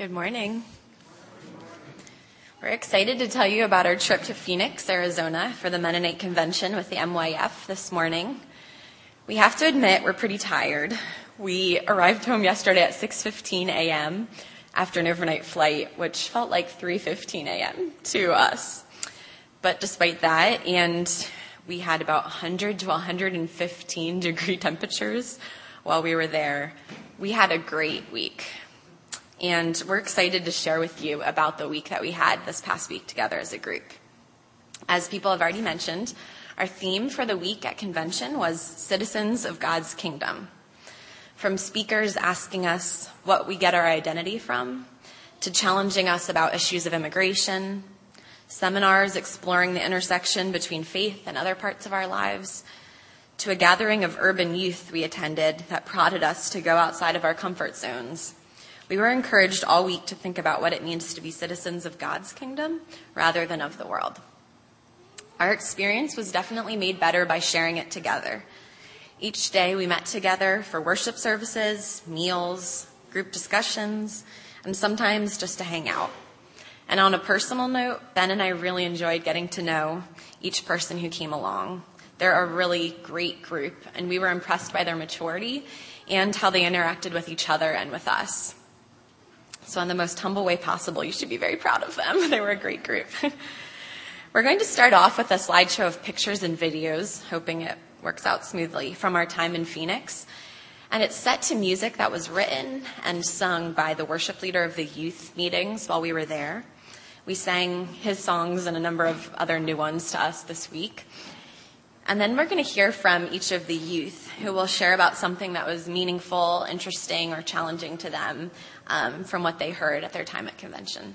Good morning. We're excited to tell you about our trip to Phoenix, Arizona for the Mennonite Convention with the MYF this morning. We have to admit we're pretty tired. We arrived home yesterday at 6:15 a.m. after an overnight flight, which felt like 3:15 a.m. to us. But despite that, and we had about 100 to 115 degree temperatures while we were there. We had a great week. And we're excited to share with you about the week that we had this past week together as a group. As people have already mentioned, our theme for the week at convention was Citizens of God's Kingdom. From speakers asking us what we get our identity from, to challenging us about issues of immigration, seminars exploring the intersection between faith and other parts of our lives, to a gathering of urban youth we attended that prodded us to go outside of our comfort zones. We were encouraged all week to think about what it means to be citizens of God's kingdom rather than of the world. Our experience was definitely made better by sharing it together. Each day we met together for worship services, meals, group discussions, and sometimes just to hang out. And on a personal note, Ben and I really enjoyed getting to know each person who came along. They're a really great group, and we were impressed by their maturity and how they interacted with each other and with us. So, in the most humble way possible, you should be very proud of them. They were a great group. we're going to start off with a slideshow of pictures and videos, hoping it works out smoothly, from our time in Phoenix. And it's set to music that was written and sung by the worship leader of the youth meetings while we were there. We sang his songs and a number of other new ones to us this week. And then we're going to hear from each of the youth who will share about something that was meaningful, interesting, or challenging to them Um, from what they heard at their time at convention.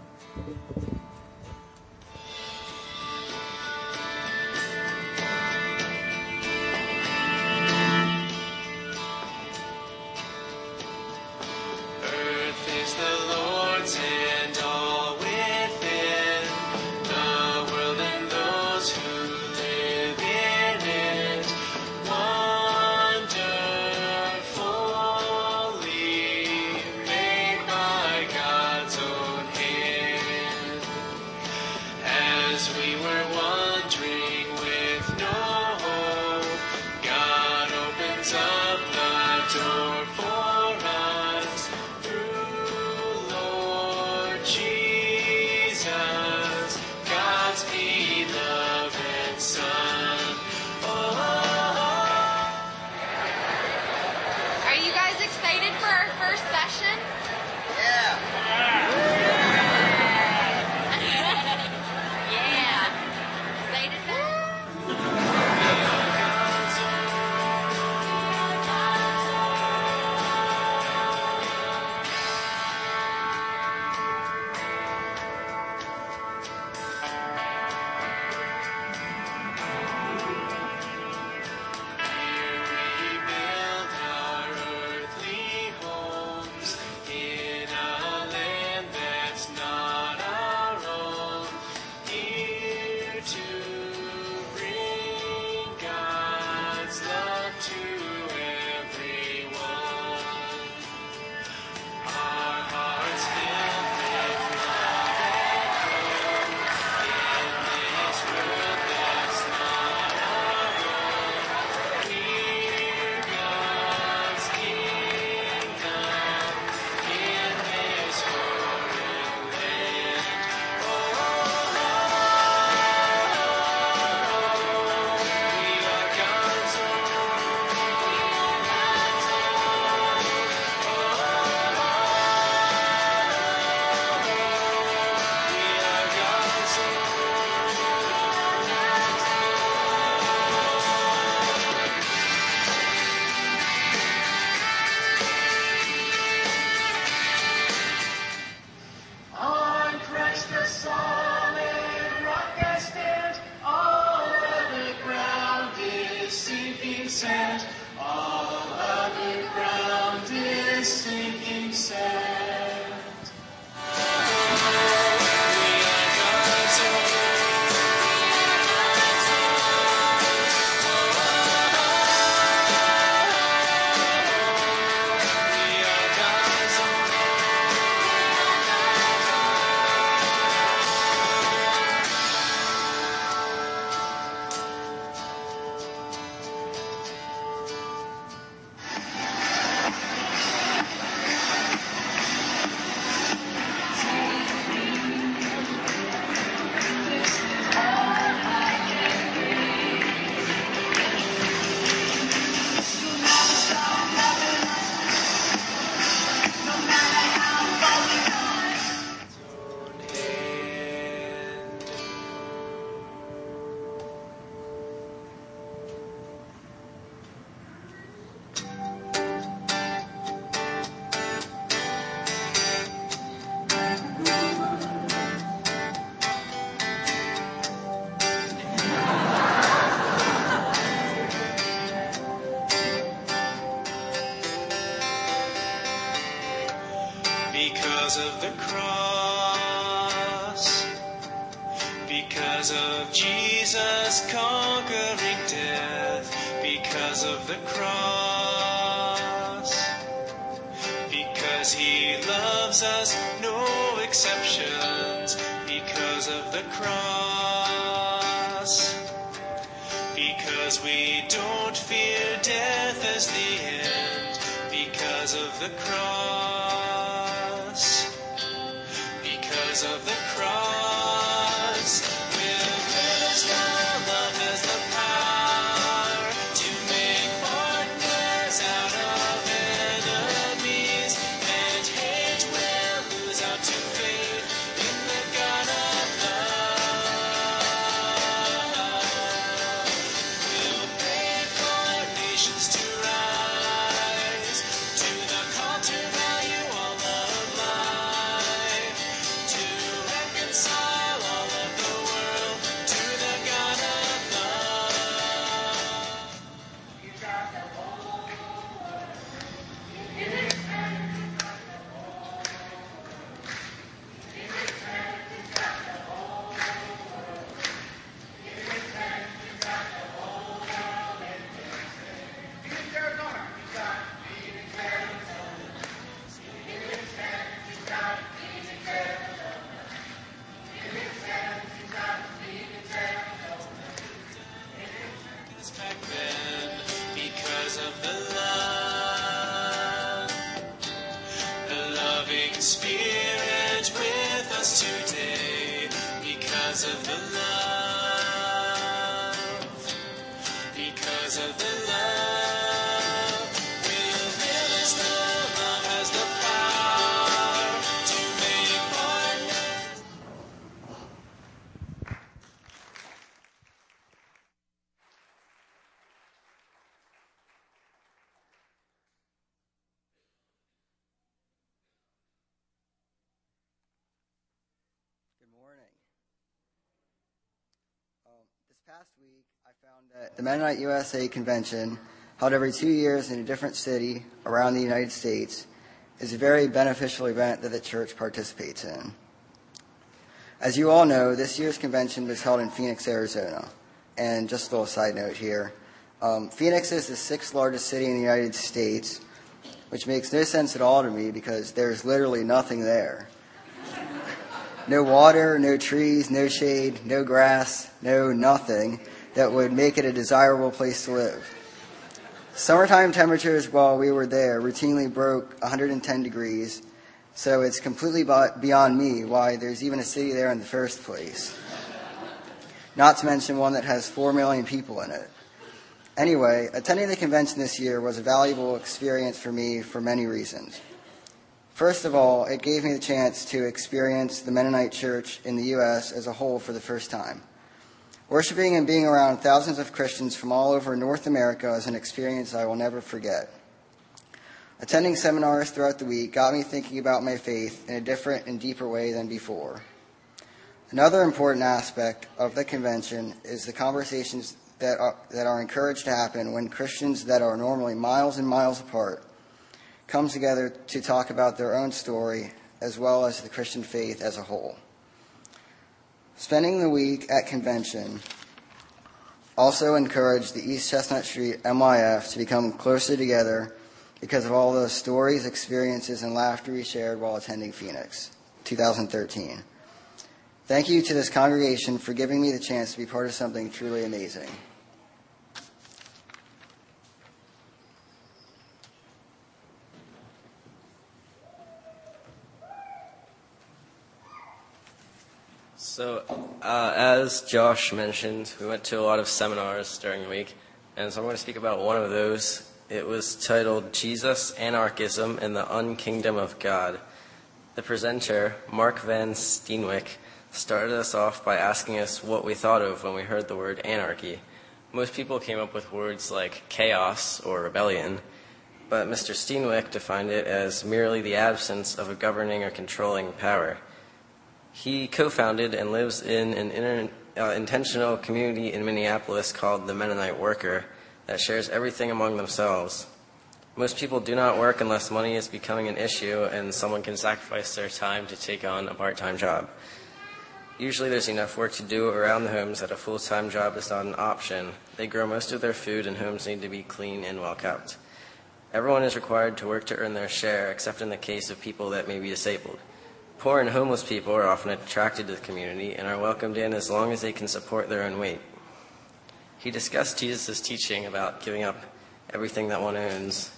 because of Jesus conquering death, because of the cross, because he loves us, no exceptions, because of the cross, because we don't fear death as the end, because of the cross, because of the cross. Nations because of the love, because of the week, I found that the Mennonite USA Convention, held every two years in a different city around the United States, is a very beneficial event that the church participates in. As you all know, this year's convention was held in Phoenix, Arizona. And just a little side note here um, Phoenix is the sixth largest city in the United States, which makes no sense at all to me because there's literally nothing there. No water, no trees, no shade, no grass, no nothing that would make it a desirable place to live. Summertime temperatures while we were there routinely broke 110 degrees, so it's completely beyond me why there's even a city there in the first place. Not to mention one that has 4 million people in it. Anyway, attending the convention this year was a valuable experience for me for many reasons. First of all, it gave me the chance to experience the Mennonite Church in the U.S. as a whole for the first time. Worshiping and being around thousands of Christians from all over North America is an experience I will never forget. Attending seminars throughout the week got me thinking about my faith in a different and deeper way than before. Another important aspect of the convention is the conversations that are, that are encouraged to happen when Christians that are normally miles and miles apart come together to talk about their own story as well as the Christian faith as a whole. Spending the week at convention also encouraged the East Chestnut Street MYF to become closer together because of all the stories, experiences, and laughter we shared while attending Phoenix 2013. Thank you to this congregation for giving me the chance to be part of something truly amazing. So, uh, as Josh mentioned, we went to a lot of seminars during the week, and so I'm going to speak about one of those. It was titled Jesus, Anarchism, and the Unkingdom of God. The presenter, Mark Van Steenwyck, started us off by asking us what we thought of when we heard the word anarchy. Most people came up with words like chaos or rebellion, but Mr. Steenwyck defined it as merely the absence of a governing or controlling power. He co founded and lives in an inter, uh, intentional community in Minneapolis called the Mennonite Worker that shares everything among themselves. Most people do not work unless money is becoming an issue and someone can sacrifice their time to take on a part time job. Usually, there's enough work to do around the homes that a full time job is not an option. They grow most of their food, and homes need to be clean and well kept. Everyone is required to work to earn their share, except in the case of people that may be disabled. Poor and homeless people are often attracted to the community and are welcomed in as long as they can support their own weight. He discussed Jesus' teaching about giving up everything that one owns.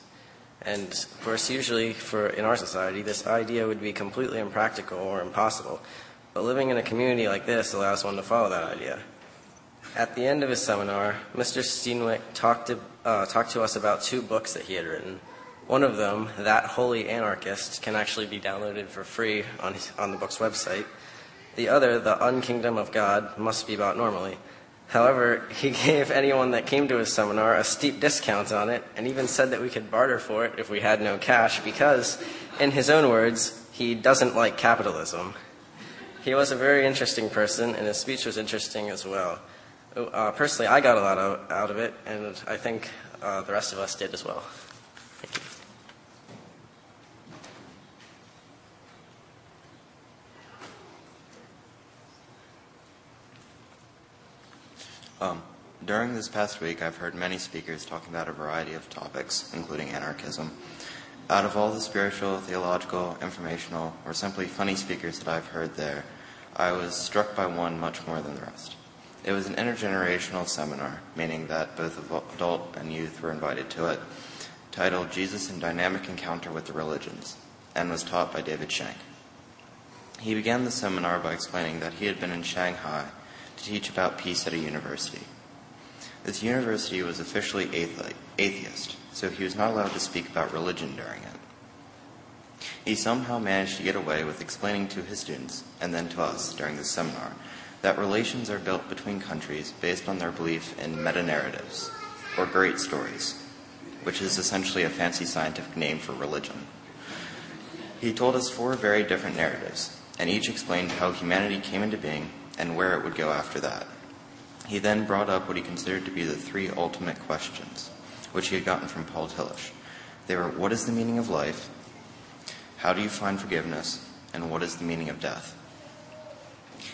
And of course, usually for in our society, this idea would be completely impractical or impossible. But living in a community like this allows one to follow that idea. At the end of his seminar, Mr. Steenwyck talked to, uh, talked to us about two books that he had written. One of them, That Holy Anarchist, can actually be downloaded for free on, his, on the book's website. The other, The Unkingdom of God, must be bought normally. However, he gave anyone that came to his seminar a steep discount on it and even said that we could barter for it if we had no cash because, in his own words, he doesn't like capitalism. He was a very interesting person, and his speech was interesting as well. Uh, personally, I got a lot out of it, and I think uh, the rest of us did as well. Thank you. Um, during this past week, I've heard many speakers talking about a variety of topics, including anarchism. Out of all the spiritual, theological, informational, or simply funny speakers that I've heard there, I was struck by one much more than the rest. It was an intergenerational seminar, meaning that both adult and youth were invited to it, titled Jesus in Dynamic Encounter with the Religions, and was taught by David Shank. He began the seminar by explaining that he had been in Shanghai to teach about peace at a university. This university was officially atheist, so he was not allowed to speak about religion during it. He somehow managed to get away with explaining to his students, and then to us during the seminar, that relations are built between countries based on their belief in meta narratives, or great stories, which is essentially a fancy scientific name for religion. He told us four very different narratives, and each explained how humanity came into being and where it would go after that. He then brought up what he considered to be the three ultimate questions, which he had gotten from Paul Tillich. They were what is the meaning of life? How do you find forgiveness? And what is the meaning of death?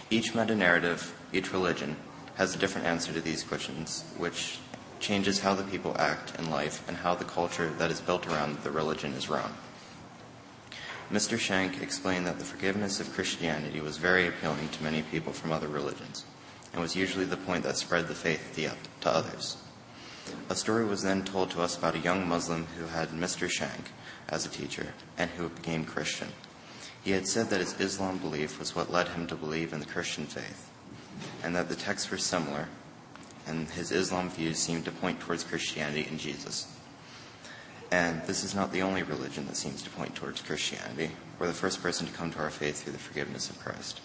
Each meta narrative, each religion, has a different answer to these questions, which changes how the people act in life and how the culture that is built around the religion is run. Mr. Shank explained that the forgiveness of Christianity was very appealing to many people from other religions, and was usually the point that spread the faith to others. A story was then told to us about a young Muslim who had Mr. Shank as a teacher and who became Christian. He had said that his Islam belief was what led him to believe in the Christian faith, and that the texts were similar, and his Islam views seemed to point towards Christianity and Jesus. And this is not the only religion that seems to point towards Christianity. We're the first person to come to our faith through the forgiveness of Christ.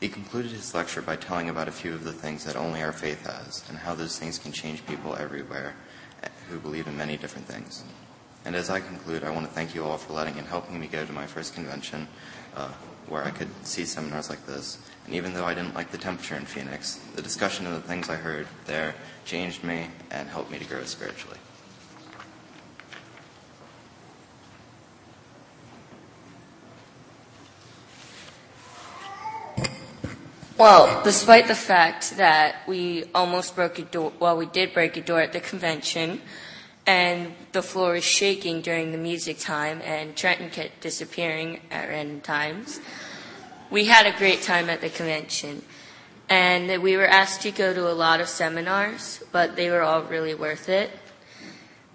He concluded his lecture by telling about a few of the things that only our faith has, and how those things can change people everywhere who believe in many different things. And as I conclude, I want to thank you all for letting and helping me go to my first convention uh, where I could see seminars like this. And even though I didn't like the temperature in Phoenix, the discussion and the things I heard there changed me and helped me to grow spiritually. Well, despite the fact that we almost broke a door, well, we did break a door at the convention, and the floor was shaking during the music time, and Trenton kept disappearing at random times. We had a great time at the convention, and we were asked to go to a lot of seminars, but they were all really worth it.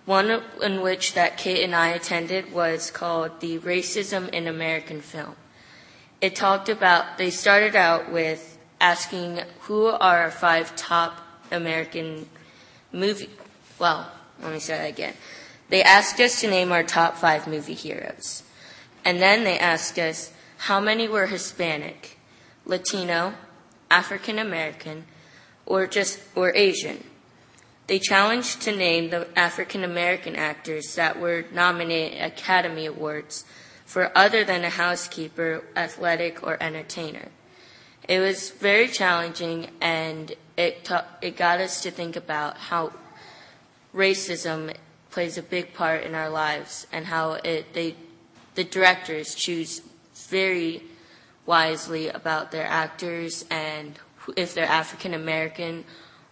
One in which that Kate and I attended was called The Racism in American Film. It talked about, they started out with asking who are our five top American movie. Well, let me say that again. They asked us to name our top five movie heroes. And then they asked us how many were Hispanic, Latino, African American, or just, or Asian. They challenged to name the African American actors that were nominated Academy Awards for other than a housekeeper, athletic, or entertainer. It was very challenging, and it ta- it got us to think about how racism plays a big part in our lives and how it they the directors choose very wisely about their actors and if they're African American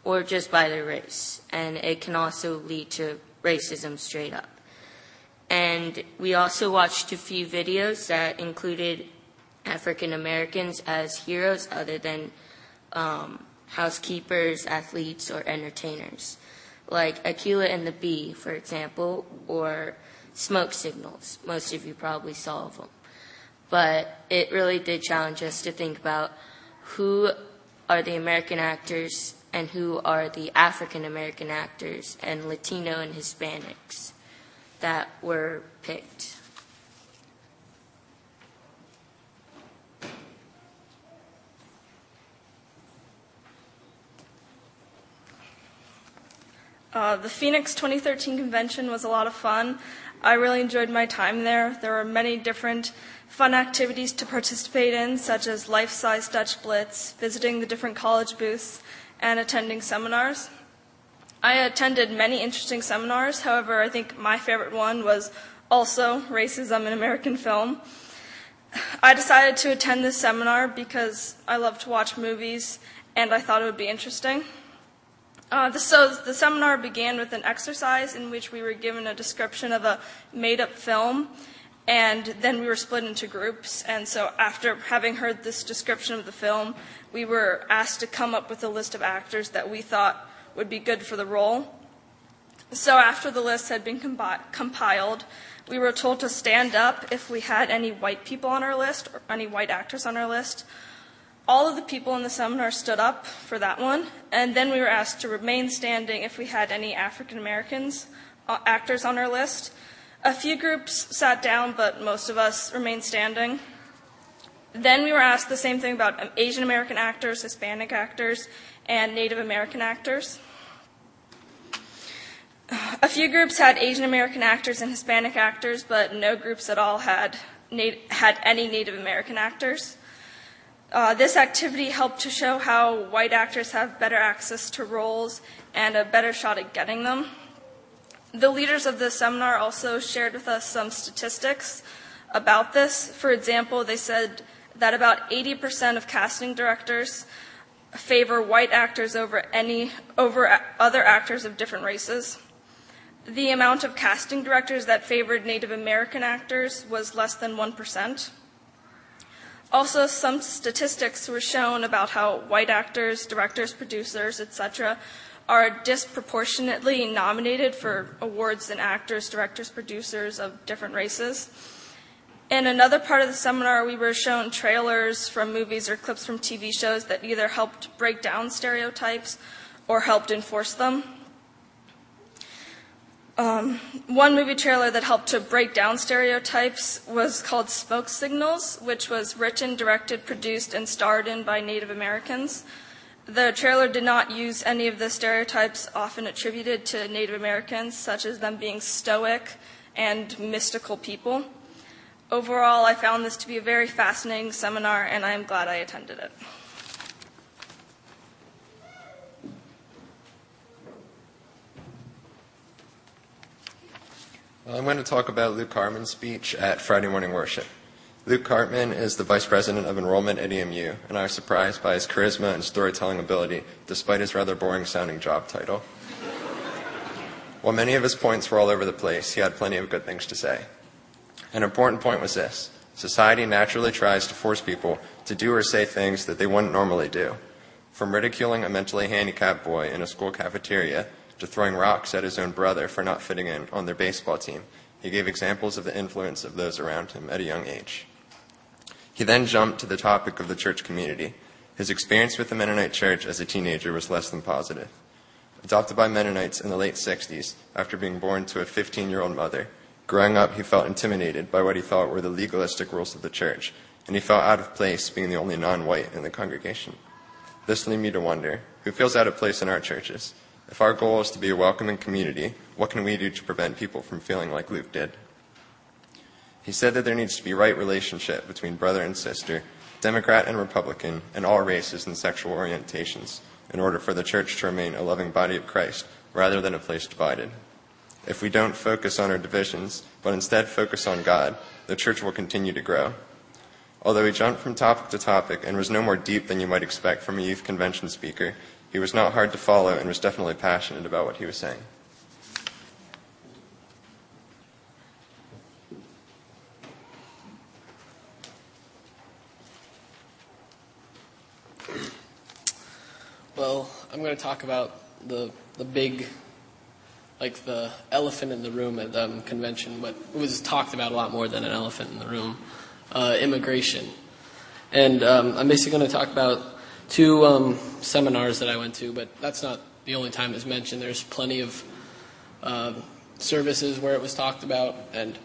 or just by their race. And it can also lead to racism straight up. And we also watched a few videos that included African Americans as heroes other than um, housekeepers, athletes, or entertainers, like Akeelah and the Bee, for example, or Smoke Signals. Most of you probably saw of them. But it really did challenge us to think about who are the American actors and who are the African American actors and Latino and Hispanics that were picked. Uh, the Phoenix 2013 convention was a lot of fun. I really enjoyed my time there. There were many different fun activities to participate in, such as life size Dutch Blitz, visiting the different college booths, and attending seminars. I attended many interesting seminars. However, I think my favorite one was also Racism in American Film. I decided to attend this seminar because I love to watch movies and I thought it would be interesting. Uh, so the seminar began with an exercise in which we were given a description of a made-up film, and then we were split into groups. And so after having heard this description of the film, we were asked to come up with a list of actors that we thought would be good for the role. So after the list had been compi- compiled, we were told to stand up if we had any white people on our list or any white actors on our list. All of the people in the seminar stood up for that one, and then we were asked to remain standing if we had any African Americans uh, actors on our list. A few groups sat down, but most of us remained standing. Then we were asked the same thing about um, Asian American actors, Hispanic actors, and Native American actors. A few groups had Asian American actors and Hispanic actors, but no groups at all had, had any Native American actors. Uh, this activity helped to show how white actors have better access to roles and a better shot at getting them. The leaders of the seminar also shared with us some statistics about this. For example, they said that about 80% of casting directors favor white actors over any over other actors of different races. The amount of casting directors that favored Native American actors was less than 1%. Also, some statistics were shown about how white actors, directors, producers, etc., are disproportionately nominated for awards than actors, directors, producers of different races. In another part of the seminar, we were shown trailers from movies or clips from TV shows that either helped break down stereotypes or helped enforce them. Um, one movie trailer that helped to break down stereotypes was called Smoke Signals, which was written, directed, produced, and starred in by Native Americans. The trailer did not use any of the stereotypes often attributed to Native Americans, such as them being stoic and mystical people. Overall, I found this to be a very fascinating seminar, and I am glad I attended it. I'm going to talk about Luke Hartman's speech at Friday morning worship. Luke Hartman is the vice president of enrollment at EMU, and I was surprised by his charisma and storytelling ability, despite his rather boring sounding job title. While many of his points were all over the place, he had plenty of good things to say. An important point was this society naturally tries to force people to do or say things that they wouldn't normally do. From ridiculing a mentally handicapped boy in a school cafeteria to throwing rocks at his own brother for not fitting in on their baseball team, he gave examples of the influence of those around him at a young age. He then jumped to the topic of the church community. His experience with the Mennonite church as a teenager was less than positive. Adopted by Mennonites in the late 60s after being born to a 15 year old mother, growing up he felt intimidated by what he thought were the legalistic rules of the church, and he felt out of place being the only non white in the congregation. This led me to wonder who feels out of place in our churches? If our goal is to be a welcoming community, what can we do to prevent people from feeling like Luke did? He said that there needs to be right relationship between brother and sister, Democrat and Republican, and all races and sexual orientations in order for the church to remain a loving body of Christ rather than a place divided. If we don't focus on our divisions, but instead focus on God, the church will continue to grow. Although he jumped from topic to topic and was no more deep than you might expect from a youth convention speaker, he was not hard to follow and was definitely passionate about what he was saying. Well, I'm going to talk about the the big, like the elephant in the room at the um, convention, but it was talked about a lot more than an elephant in the room, uh, immigration. And um, I'm basically going to talk about two um, seminars that I went to, but that's not the only time it's mentioned. There's plenty of uh, services where it was talked about, and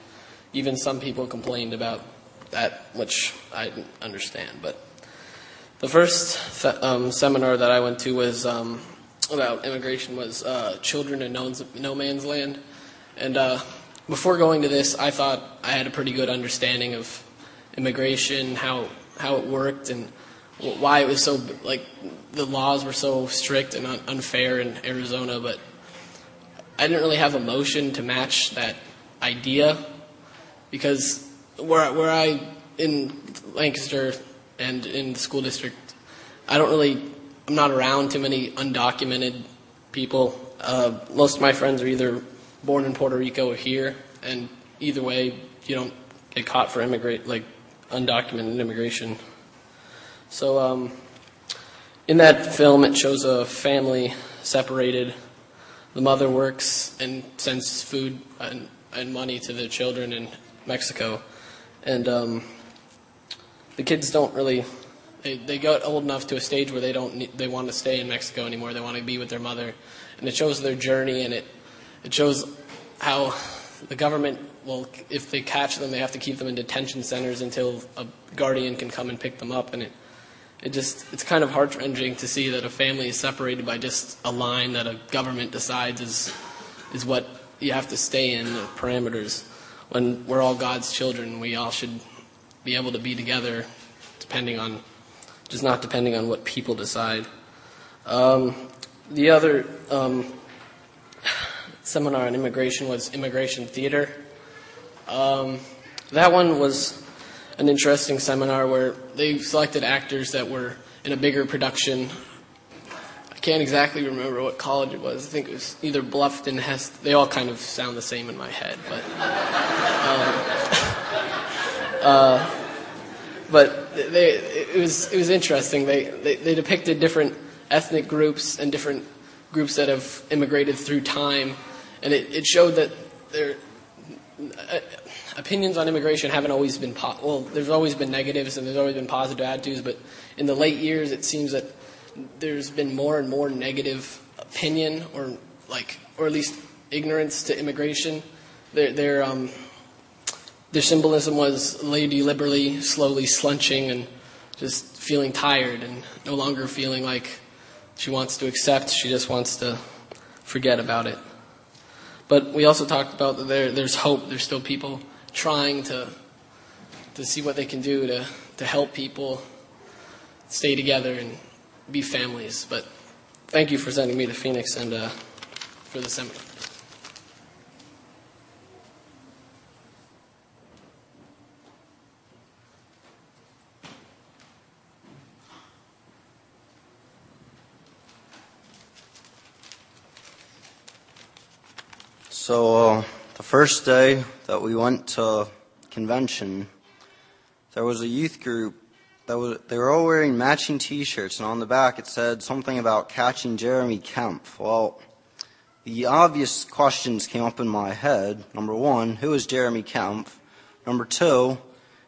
even some people complained about that, which I didn't understand. But the first um, seminar that I went to was um, about immigration was uh, Children in no, Man's Land. And uh, before going to this, I thought I had a pretty good understanding of immigration, how how it worked, and why it was so like the laws were so strict and un- unfair in Arizona. But I didn't really have a motion to match that idea because where where I in Lancaster and in the school district, I don't really, I'm not around too many undocumented people. Uh, most of my friends are either born in Puerto Rico or here, and either way, you don't get caught for immigrate like undocumented immigration. So, um, in that film, it shows a family separated. The mother works and sends food and, and money to the children in Mexico, and um, the kids don't really they, they got old enough to a stage where they don't need, they want to stay in Mexico anymore. They want to be with their mother, and it shows their journey and it it shows how the government will if they catch them they have to keep them in detention centers until a guardian can come and pick them up and it it just it's kind of heart wrenching to see that a family is separated by just a line that a government decides is is what you have to stay in the parameters when we're all God's children we all should be able to be together, depending on, just not depending on what people decide. Um, the other um, seminar on immigration was immigration theater. Um, that one was an interesting seminar where they selected actors that were in a bigger production. I can't exactly remember what college it was. I think it was either Bluffton, Hest. They all kind of sound the same in my head, but. Um, uh, but they, it was it was interesting. They, they, they depicted different ethnic groups and different groups that have immigrated through time, and it, it showed that their uh, opinions on immigration haven't always been po- well. There's always been negatives and there's always been positive attitudes, but in the late years, it seems that there's been more and more negative opinion or like or at least ignorance to immigration. They're, they're um, their symbolism was Lady Liberty slowly slunching and just feeling tired and no longer feeling like she wants to accept, she just wants to forget about it. But we also talked about that there, there's hope. There's still people trying to to see what they can do to, to help people stay together and be families. But thank you for sending me to Phoenix and uh, for the seminar. So, uh, first day that we went to convention, there was a youth group that was, they were all wearing matching t-shirts and on the back it said something about catching Jeremy Kemp. Well, the obvious questions came up in my head. Number one, who is Jeremy Kemp? Number two,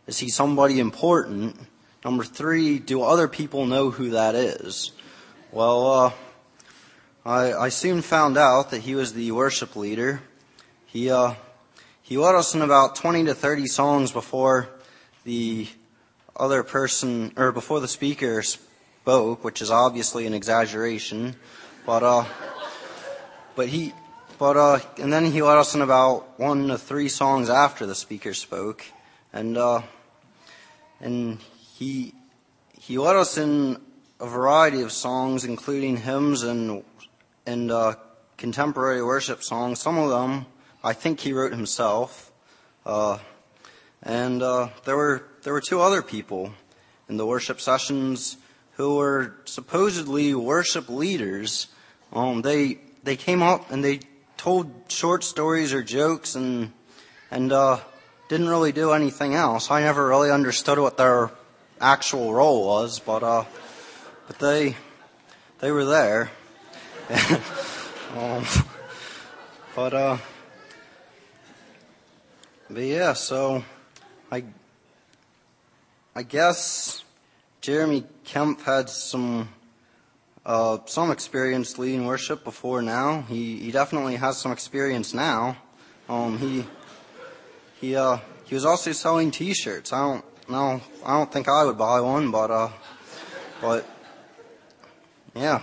is he somebody important? Number three, do other people know who that is? Well, uh, I, I soon found out that he was the worship leader. He, uh, he led us in about 20 to 30 songs before the other person, or before the speaker spoke, which is obviously an exaggeration. But, uh, but he, but, uh, and then he led us in about one to three songs after the speaker spoke. And, uh, and he, he led us in a variety of songs, including hymns and and uh, contemporary worship songs. Some of them I think he wrote himself. Uh, and uh, there were there were two other people in the worship sessions who were supposedly worship leaders. Um, they they came up and they told short stories or jokes and and uh, didn't really do anything else. I never really understood what their actual role was, but uh, but they they were there. um, but uh, but yeah, so I I guess Jeremy Kemp had some uh, some experience leading worship before now. He he definitely has some experience now. Um, he he uh, he was also selling T-shirts. I don't no I don't think I would buy one, but uh, but yeah.